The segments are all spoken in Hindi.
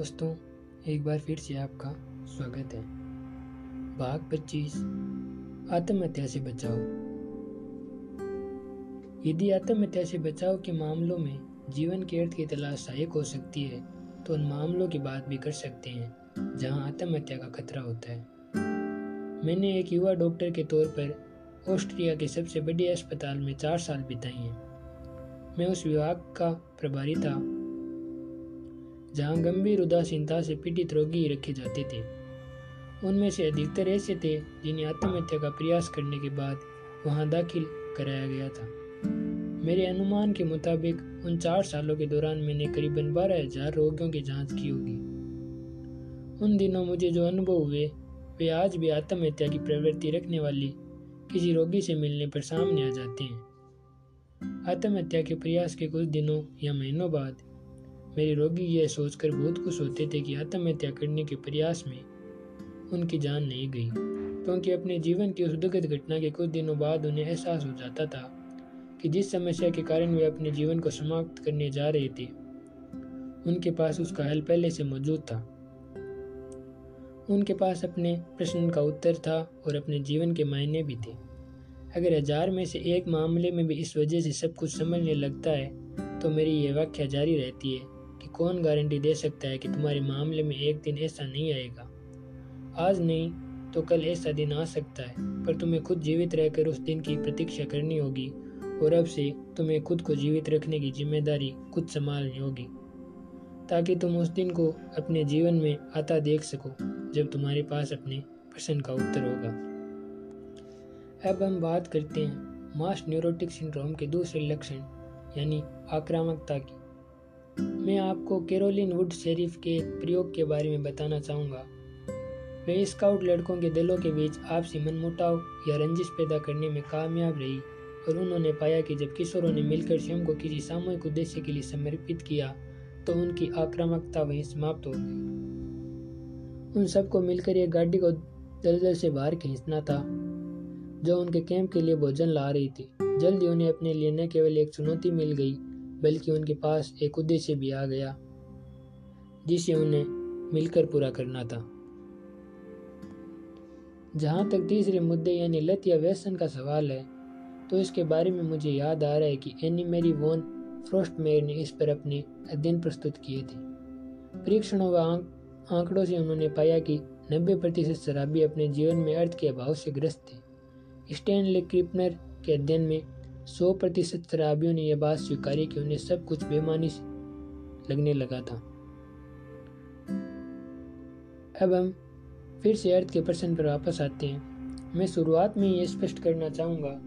दोस्तों, एक बार फिर से आपका स्वागत है। भाग 25 आत्महत्या से बचाओ। यदि आत्महत्या से बचाव के मामलों में जीवन के अर्थ की तलाश सहायक हो सकती है तो उन मामलों की बात भी कर सकते हैं, जहाँ आत्महत्या का खतरा होता है। मैंने एक युवा डॉक्टर के तौर पर ऑस्ट्रिया के सबसे बड़े अस्पताल में चार साल बिताए हैं। मैं उस विभाग का प्रभारी था जहाँ गंभीर उदासीनता से पीड़ित रोगी रखे जाते थे। उनमें से अधिकतर ऐसे थे जिन्हें आत्महत्या का प्रयास करने के बाद वहाँ दाखिल कराया गया था। मेरे अनुमान के मुताबिक, उन चार सालों के दौरान मैंने करीबन बारह हज़ार रोगियों की जाँच की होगी। उन दिनों मुझे जो अनुभव हुए, वे आज भी आत्महत्या की प्रवृत्ति रखने वाली किसी रोगी से मिलने पर सामने आ जाते हैं। आत्महत्या के प्रयास के कुछ दिनों या महीनों बाद मेरे रोगी यह सोचकर बहुत खुश होते थे कि आत्महत्या करने के प्रयास में उनकी जान नहीं गई, क्योंकि अपने जीवन की उस दुखद घटना के कुछ दिनों बाद उन्हें एहसास हो जाता था कि जिस समस्या के कारण वे अपने जीवन को समाप्त करने जा रहे थे, उनके पास उसका हल पहले से मौजूद था। उनके पास अपने प्रश्न का उत्तर था और अपने जीवन के मायने भी थे। अगर हज़ार में से एक मामले में भी इस वजह से सब कुछ समझने लगता है तो मेरी यह व्याख्या जारी रहती है। कौन गारंटी दे सकता है कि तुम्हारे मामले में एक दिन ऐसा नहीं आएगा? आज नहीं तो कल ऐसा दिन आ सकता है, पर तुम्हें खुद जीवित रहकर उस दिन की प्रतीक्षा करनी होगी, और अब से तुम्हें खुद को जीवित रखने की ज़िम्मेदारी खुद संभालनी होगी, ताकि तुम उस दिन को अपने जीवन में आता देख सको, जब तुम्हारे पास अपने प्रश्न का उत्तर होगा। अब हम बात करते हैं मास न्यूरोटिक सिंड्रोम के दूसरे लक्षण, यानी आक्रामकता की। मैं आपको कैरोलिन वुड शेरिफ के प्रयोग के बारे में बताना चाहूँगा। वे स्काउट लड़कों के दलों के बीच आपसी मनमुटाव या रंजिश पैदा करने में कामयाब रही और उन्होंने पाया कि जब किशोरों ने मिलकर स्वयं को किसी सामूहिक उद्देश्य के लिए समर्पित किया तो उनकी आक्रामकता वहीं समाप्त हो गई। उन सबको मिलकर एक गाड़ी को दलदल से बाहर खींचना था, जो उनके कैंप के लिए भोजन ला रही थी। जल्द ही उन्हें अपने लिए न केवल एक चुनौती मिल गई बल्कि उनके पास एक उद्देश्य भी आ गया, जिसे उन्हें मिलकर पूरा करना था। जहाँ तक तीसरे मुद्दे यानी लत या व्यसन का सवाल है तो इसके बारे में मुझे याद आ रहा है कि एनी मेरी वोन फ्रोस्टमेयर ने इस पर अपने अध्ययन प्रस्तुत किए थे। परीक्षणों व आंकड़ों से उन्होंने पाया कि 90 प्रतिशत शराबी अपने जीवन में अर्थ के अभाव से ग्रस्त थे। स्टैनले क्रिपनर के अध्ययन में सौ प्रतिशत शराबियों ने यह बात स्वीकारी कि उन्हें सब कुछ बेमानी लगने लगा था। अब हम फिर से अर्थ के प्रश्न पर वापस आते हैं। मैं शुरुआत में ये स्पष्ट करना चाहूँगा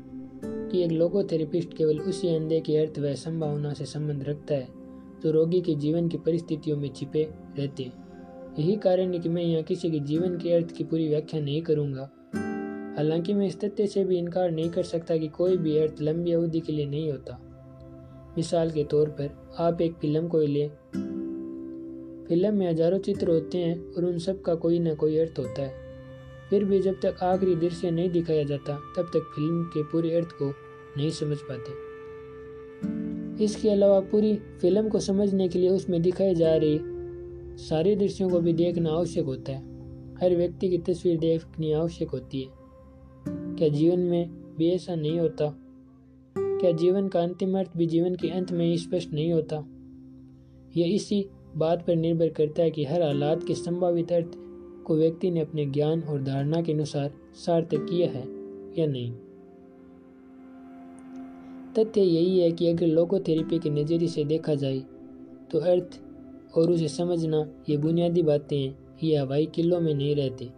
कि एक लोगोथेरेपिस्ट केवल उसी अंधे के अर्थ व संभावना से संबंध रखता है, जो रोगी के जीवन की परिस्थितियों में छिपे रहते हैं। यही कारण है कि मैं यहाँ किसी के जीवन के अर्थ की पूरी व्याख्या नहीं करूँगा। हालाँकि मैं इस तथ्य से भी इनकार नहीं कर सकता कि कोई भी अर्थ लंबी अवधि के लिए नहीं होता। मिसाल के तौर पर, आप एक फ़िल्म को ले। फ़िल्म में हज़ारों चित्र होते हैं और उन सब का कोई ना कोई अर्थ होता है। फिर भी जब तक आखिरी दृश्य नहीं दिखाया जाता, तब तक फ़िल्म के पूरे अर्थ को नहीं समझ पाते। इसके अलावा पूरी फ़िल्म को समझने के लिए उसमें दिखाई जा रही सारे दृश्यों को भी देखना आवश्यक होता है। हर व्यक्ति की तस्वीर देखनी आवश्यक होती है। क्या जीवन में भी ऐसा नहीं होता? क्या जीवन का अंतिम अर्थ भी जीवन के अंत में स्पष्ट नहीं होता? यह इसी बात पर निर्भर करता है कि हर हालात के संभावित अर्थ को व्यक्ति ने अपने ज्ञान और धारणा के अनुसार सार्थक किया है या नहीं? तथ्य यही है कि अगर लोगोथेरेपी के नज़रिए से देखा जाए तो अर्थ और उसे समझना ये बुनियादी बातें हैं। ये हवाई किलों में नहीं रहती।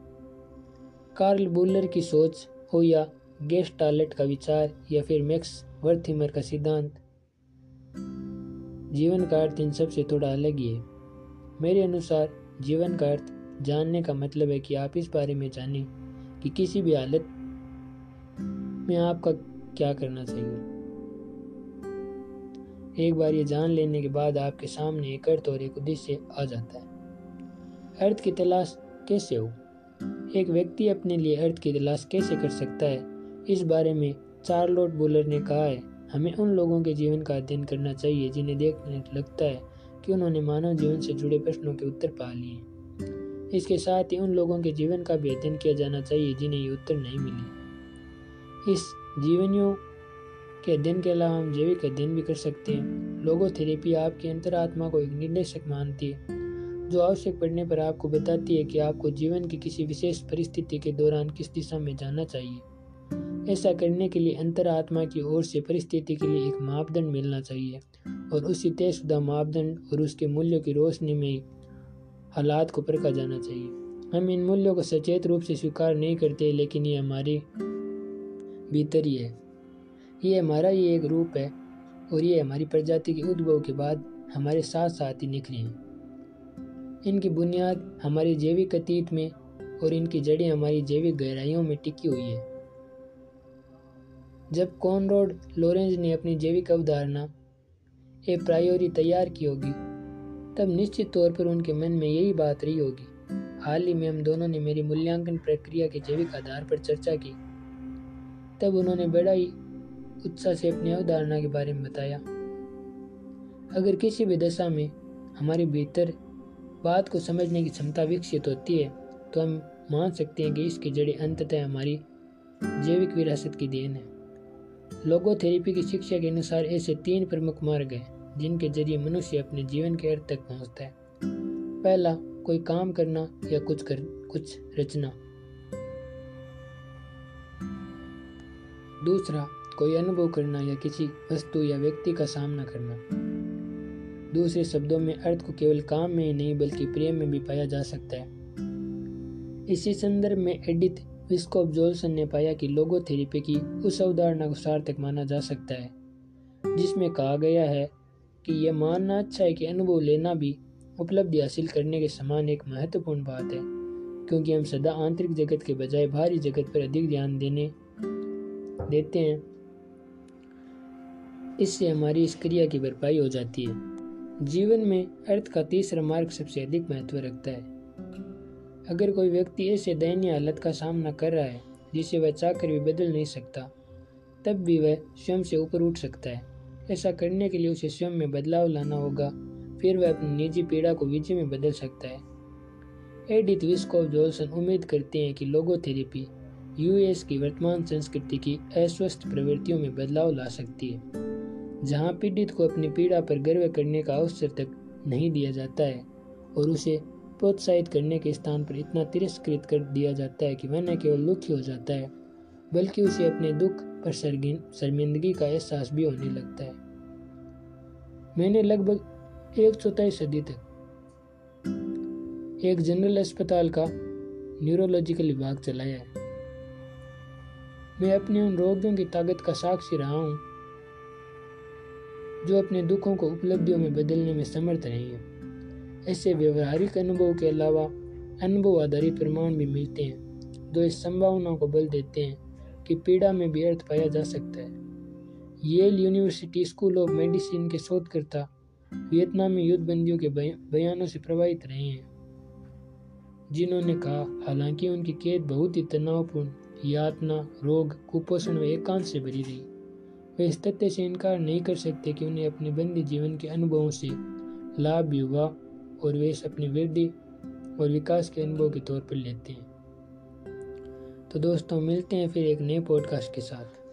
कार्ल बुलर की सोच हो या गेस्टालेट का विचार या फिर मैक्स वर्थीमर का सिद्धांत। जीवन का अर्थ इन सबसे थोड़ा अलग ही है। मेरे अनुसार, जीवन का अर्थ जानने का मतलब है कि आप इस बारे में जानें कि किसी भी हालत में आपका क्या करना चाहिए। एक बार ये जान लेने के बाद आपके सामने एक अर्थ और एक उद्देश्य आ जाता है। अर्थ की तलाश कैसे हो? एक व्यक्ति अपने लिए अर्थ की तलाश कैसे कर सकता है? इस बारे में चार्लोट बुलर ने कहा है, हमें उन लोगों के जीवन का अध्ययन करना चाहिए जिन्हें देखने लगता है कि उन्होंने मानव जीवन से जुड़े प्रश्नों के उत्तर पा लिए इसके साथ ही उन लोगों के जीवन का भी अध्ययन किया जाना चाहिए जिन्हें ये उत्तर नहीं मिले। इस जीवनियों के अध्ययन के अलावा हम जैविक अध्ययन भी कर सकते हैं। लोगो थेरेपी आपकी अंतरात्मा को एक निर्देशक मानती है। जो आवश्यक पड़ने पर आपको बताती है कि आपको जीवन की किसी विशेष परिस्थिति के दौरान किस दिशा में जाना चाहिए। ऐसा करने के लिए अंतरात्मा की ओर से परिस्थिति के लिए एक मापदंड मिलना चाहिए और उसी तयशुदा मापदंड और उसके मूल्यों की रोशनी में हालात को परखा जाना चाहिए। हम इन मूल्यों को सचेत रूप से स्वीकार नहीं करते, लेकिन ये हमारे भीतर ही। है ये हमारा ही एक रूप है और ये हमारी प्रजाति के उद्भव के बाद हमारे साथ साथ ही निकले हैं। इनकी बुनियाद हमारे जैविक अतीत में और इनकी जड़ें हमारी जैविक गहराइयों में टिकी हुई है। जब कॉनरोड लोरेंज ने अपनी जैविक अवधारणा, ए प्रायोरी तैयार की होगी, तब निश्चित तौर पर उनके मन में यही बात रही होगी। हाल ही में हम दोनों ने मेरी मूल्यांकन प्रक्रिया के जैविक आधार पर चर्चा की। तब उन्होंने बड़ा ही उत्साह से अपनी अवधारणा के बारे में बताया। अगर किसी भी दशा में हमारे भीतर बात को समझने की क्षमता विकसित होती है तो हम मान सकते हैं कि इसकी जड़ें अंततः हमारी जैविक विरासत की देन है। लोगोथेरेपी की शिक्षा के अनुसार ऐसे तीन प्रमुख मार्ग हैं, जिनके ज़रिए मनुष्य अपने जीवन के अर्थ तक पहुँचता है। पहला, कोई काम करना या कुछ कर, कुछ रचना। दूसरा, कोई अनुभव करना या किसी वस्तु या व्यक्ति का सामना करना। दूसरे शब्दों में अर्थ को केवल काम में ही नहीं, बल्कि प्रेम में भी पाया जा सकता है। इसी संदर्भ में एडिथ विस्कोप जोल्सन ने पाया कि लोगो थेरेपी की उस अवधारणा को सार्थक माना जा सकता है, जिसमें कहा गया है कि यह मानना अच्छा है कि अनुभव लेना भी उपलब्धि हासिल करने के समान एक महत्वपूर्ण बात है, क्योंकि हम सदा आंतरिक जगत के बजाय बाहरी जगत पर अधिक ध्यान देने, देते हैं। इससे हमारी इस क्रिया की भरपाई हो जाती है। जीवन में अर्थ का तीसरा मार्ग सबसे अधिक महत्व रखता है। अगर कोई व्यक्ति ऐसे दयनीय हालत का सामना कर रहा है, जिसे वह चाहकर भी बदल नहीं सकता, तब भी वह स्वयं से ऊपर उठ सकता है। ऐसा करने के लिए उसे स्वयं में बदलाव लाना होगा, फिर वह अपनी निजी पीड़ा को विजय में बदल सकता है। एडिथ विस्कोव जोल्सन उम्मीद करते हैं कि लोगोथेरेपी यूएस की वर्तमान संस्कृति की अस्वस्थ प्रवृत्तियों में बदलाव ला सकती है। जहाँ पीड़ित को अपनी पीड़ा पर गर्व करने का अवसर तक नहीं दिया जाता है और उसे प्रोत्साहित करने के स्थान पर इतना तिरस्कृत कर दिया जाता है कि वह न केवल दुखी हो जाता है, बल्कि उसे अपने दुख पर शर्मिंदगी का एहसास भी होने लगता है। मैंने लगभग एक चौथाई सदी तक एक जनरल अस्पताल का न्यूरोलॉजिकल विभाग चलाया। है मैं अपने उन रोगियों की ताकत का साक्षी रहा हूँ जो अपने दुखों को उपलब्धियों में बदलने में समर्थ रहे हैं। ऐसे व्यवहारिक अनुभव के अलावा अनुभव आधारित प्रमाण भी मिलते हैं, जो इस संभावना को बल देते हैं कि पीड़ा में भी अर्थ पाया जा सकता है। Yale university school of medicine के शोधकर्ता वियतनामी युद्धबंदियों के बयानों से प्रभावित रहे हैं, जिन्होंने कहा, हालाँकि उनकी कैद बहुत ही तनावपूर्ण, यातना, रोग, कुपोषण व एकांत से भरी रही। वे इस तथ्य से इनकार नहीं कर सकते कि उन्हें अपने बंदी जीवन के अनुभवों से लाभ हुआ और वे अपनी वृद्धि और विकास के अनुभव के तौर पर लेते हैं। तो दोस्तों, मिलते हैं फिर एक नए पॉडकास्ट के साथ।